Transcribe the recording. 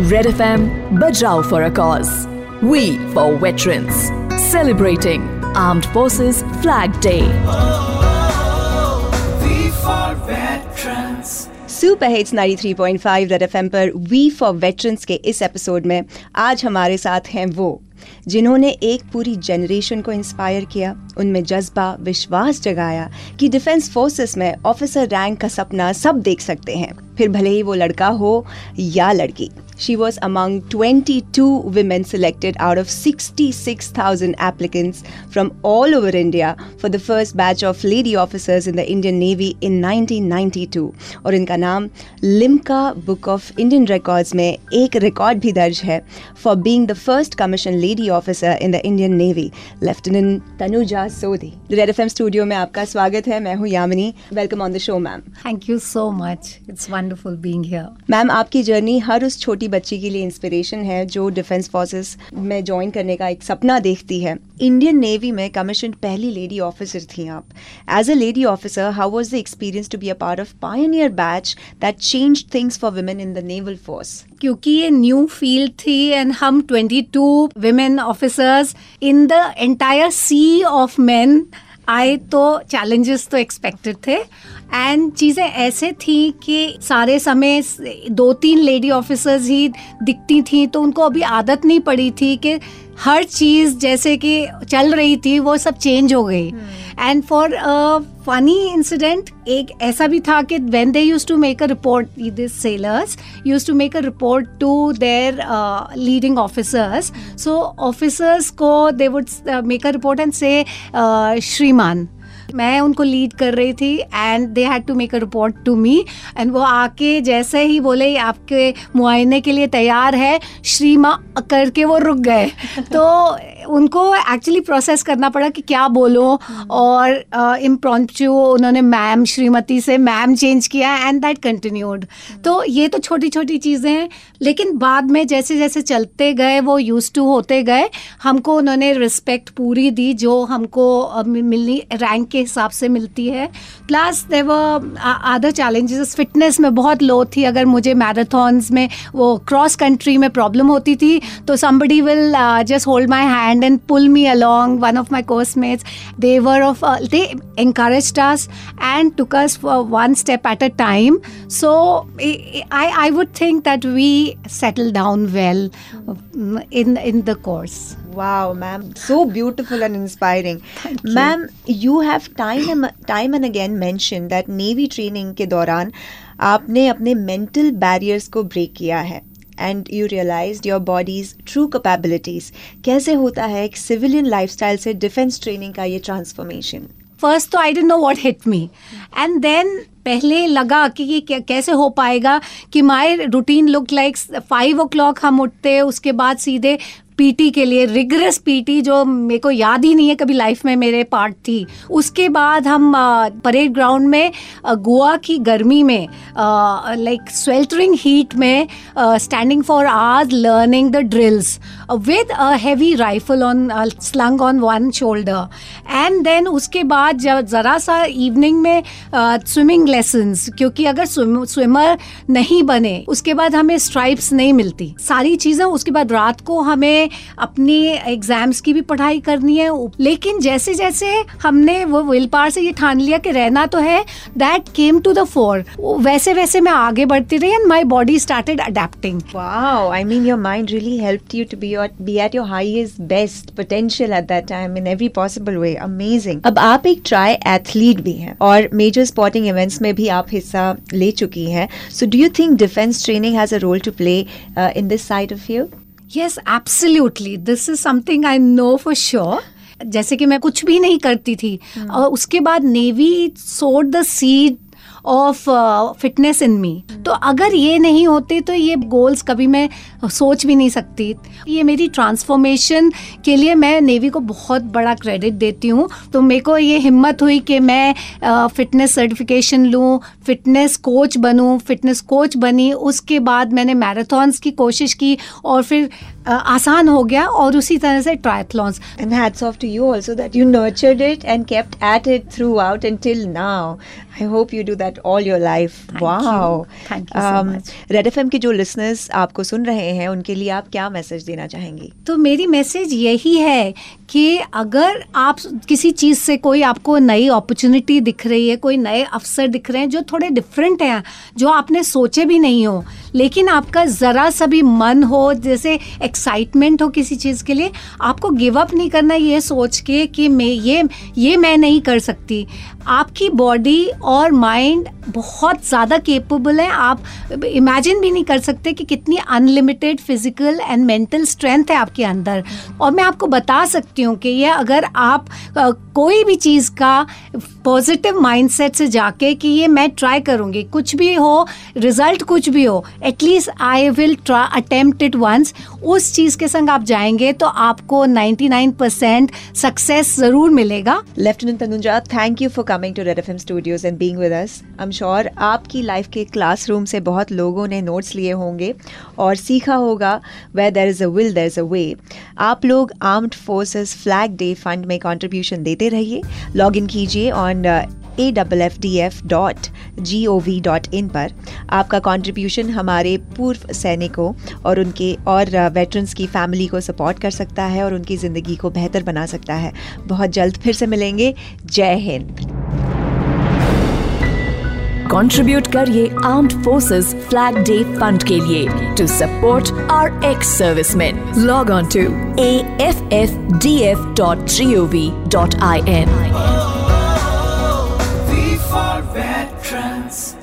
Red FM Bajrao for a cause. We for veterans. Celebrating Armed Forces Flag Day. Super hits 93.5 red FM पर we for veterans के इस एपिसोड में आज हमारे साथ हैं वो, जिन्होंने एक पूरी जनरेशन को इंस्पायर किया, उनमें जज्बा, विश्वास जगाया कि डिफेंस फोर्सेस में ऑफिसर रैंक का सपना सब देख सकते हैं फिर भले ही वो लड़का हो या लड़की She was among 22 women selected out of 66,000 applicants from all over India for the first batch of lady officers in the Indian Navy in 1992. और इनका नाम Limca book of Indian records में एक रिकॉर्ड भी दर्ज है for being the first commission lady officer in the Indian navy lieutenant Tanuja Sodhi red FM studio में आपका स्वागत है मैं हूँ Yamini welcome on the show ma'am Thank you so much. It's wonderful being here. Ma'am आपकी journey हर उस छोटी बच्ची के लिए इंस्पिरेशन है जो डिफेंस फोर्सेस में ज्वाइन करने का एक सपना देखती है। इंडियन नेवी में कमीशन पहली लेडी ऑफिसर थी आप। As a lady officer how was the experience to be a part of pioneer batch that change things for women in the naval force क्योंकि ये न्यू फ़ील्ड थी and हम 22 women officers in the entire sea of men आए तो challenges तो expected थे। And चीज़ें ऐसे थी कि सारे समय दो तीन लेडी ऑफिसर्स ही दिखती थी तो उनको अभी आदत नहीं पड़ी थी कि हर चीज़ जैसे कि चल रही थी, वो सब चेंज हो गई। एंड फॉर फनी इंसिडेंट एक ऐसा भी था कि when they use to make a report this sailors use to make a report to their leading officers so officers को they would make a report and say श्रीमान मैं उनको lead कर रही थी and they had to make a report to me and वो आके जैसे ही बोले आपके मुआयने के लिए तैयार है श्री माँ करके वो रुक गए. तो उनको एक्चुअली प्रोसेस करना पड़ा कि क्या बोलो। और इम्प्रॉन्चू उन्होंने मैम श्रीमती से मैम चेंज किया एंड दैट कंटिन्यूड तो ये तो छोटी छोटी चीज़ें हैं लेकिन बाद में जैसे जैसे चलते गए वो यूज़ टू होते गए हमको उन्होंने रिस्पेक्ट पूरी दी जो हमको मिलनी रैंक के हिसाब से मिलती है। Plus there are other challenges fitness में बहुत लो थी। अगर मुझे मैराथॉन्स में वो क्रॉस कंट्री में प्रॉब्लम होती थी तो somebody will just hold my hand and pull me along one of my course mates the other of them encouraged us and took us one step at a time so I I would think that we settle down well in in the course Wow, ma'am, so beautiful and inspiring. Ma'am, you have time and time and again mentioned that Navy training के दौरान आपने अपने mental barriers को break किया है and you realized your body's true capabilities. कैसे होता है एक civilian lifestyle से defense training का ये transformation? फ़र्स्ट तो I didn't know what hit me and then पहले लगा कि ये कैसे हो पाएगा कि my routine look like five o'clock हम उठते उसके बाद सीधे पीटी के लिए रिगरस पीटी जो मेरे को याद ही नहीं है कभी लाइफ में मेरे पार्ट थी। उसके बाद हम परेड ग्राउंड में गोवा की गर्मी में लाइक स्वेल्टरिंग हीट में standing for hours learning the drills with a heavy rifle on slung on one shoulder and then उसके बाद जब ज़रा सा इवनिंग में स्विमिंग लेसन्स क्योंकि अगर स्विमर नहीं बने, उसके बाद हमें स्ट्राइप्स नहीं मिलती। सारी चीज़ें, उसके बाद रात को हमें अपनी एग्ज़ाम्स की भी पढ़ाई करनी है। लेकिन जैसे जैसे हमने वो विल पार से ये ठान लिया कि रहना तो है that came to the fore वैसे वैसे मैं आगे बढ़ती रही and my body started adapting mean, your mind really helped you to be your, be at your highest best potential at that time in every possible way. Amazing. अब आप एक triathlete भी हैं और मेजर स्पोर्टिंग इवेंट्स में भी आप हिस्सा ले चुकी हैं। So do you think defence training has a role to play in this side of you yes absolutely this is something I know for sure जैसे कि मैं कुछ भी नहीं करती थी। और उसके बाद navy sowed the seed of fitness in me तो अगर ये नहीं होते तो ये गोल्स कभी मैं सोच भी नहीं सकती। ये मेरी ट्रांसफॉर्मेशन के लिए मैं नेवी को बहुत बड़ा क्रेडिट देती हूँ। तो मेरे को ये हिम्मत हुई कि मैं फिटनेस सर्टिफिकेशन लूँ फिटनेस कोच बनूँ फिटनेस कोच बनी उसके बाद मैंने मैराथॉन्स की कोशिश की और फिर आसान हो गया और उसी तरह से triathlons And hats off to you also that you nurtured it and kept at it throughout until now. I hope you do that all your life. Thank wow. you. Thank you so much. Red F के जो listeners आपको सुन रहे हैं उनके लिए आप क्या मैसेज देना चाहेंगी तो मेरी मैसेज यही है कि अगर आप किसी चीज़ से कोई आपको नई अपॉर्चुनिटी दिख रही है कोई नए अवसर दिख रहे हैं जो थोड़े डिफरेंट हैं जो आपने सोचे भी नहीं हो। लेकिन आपका ज़रा सा भी मन हो, जैसे एक्साइटमेंट हो किसी चीज़ के लिए, आपको गिव अप नहीं करना ये सोच के कि मैं ये ये मैं नहीं कर सकती। आपकी बॉडी और माइंड बहुत ज़्यादा केपेबल है। आप इमेजिन भी नहीं कर सकते कि कितनी unlimited physical and mental strength है आपके अंदर। और मैं आपको बता सकती हूँ कि ये अगर आप कोई भी चीज़ का पॉजिटिव माइंडसेट से जाके कि ये मैं ट्राई करूँगी, कुछ भी हो रिज़ल्ट कुछ भी हो at least I will try attempt it once उस चीज़ के संग आप जाएँगे तो आपको 99 परसेंट सक्सेस ज़रूर मिलेगा। Lieutenant Tanuja thank you for coming to Red F studios and being with us I am sure आपकी लाइफ के क्लासरूम से बहुत लोगों ने नोट्स लिए होंगे और सीखा होगा way there is a will there is a way आप लोग armed forces flag day fund में कॉन्ट्रीब्यूशन देते रहिए लॉग इन कीजिए on A double F D F dot G O V dot in पर आपका कंट्रीब्यूशन हमारे पूर्व सैनिकों और उनके और वेटरन्स की फैमिली को सपोर्ट कर सकता है और उनकी ज़िंदगी को बेहतर बना सकता है। बहुत जल्द फिर से मिलेंगे। जय हिंद। कंट्रीब्यूट करिए armed forces flag day fund के लिए to support our ex servicemen log on to A F F D F dot G O V dot I N veterans.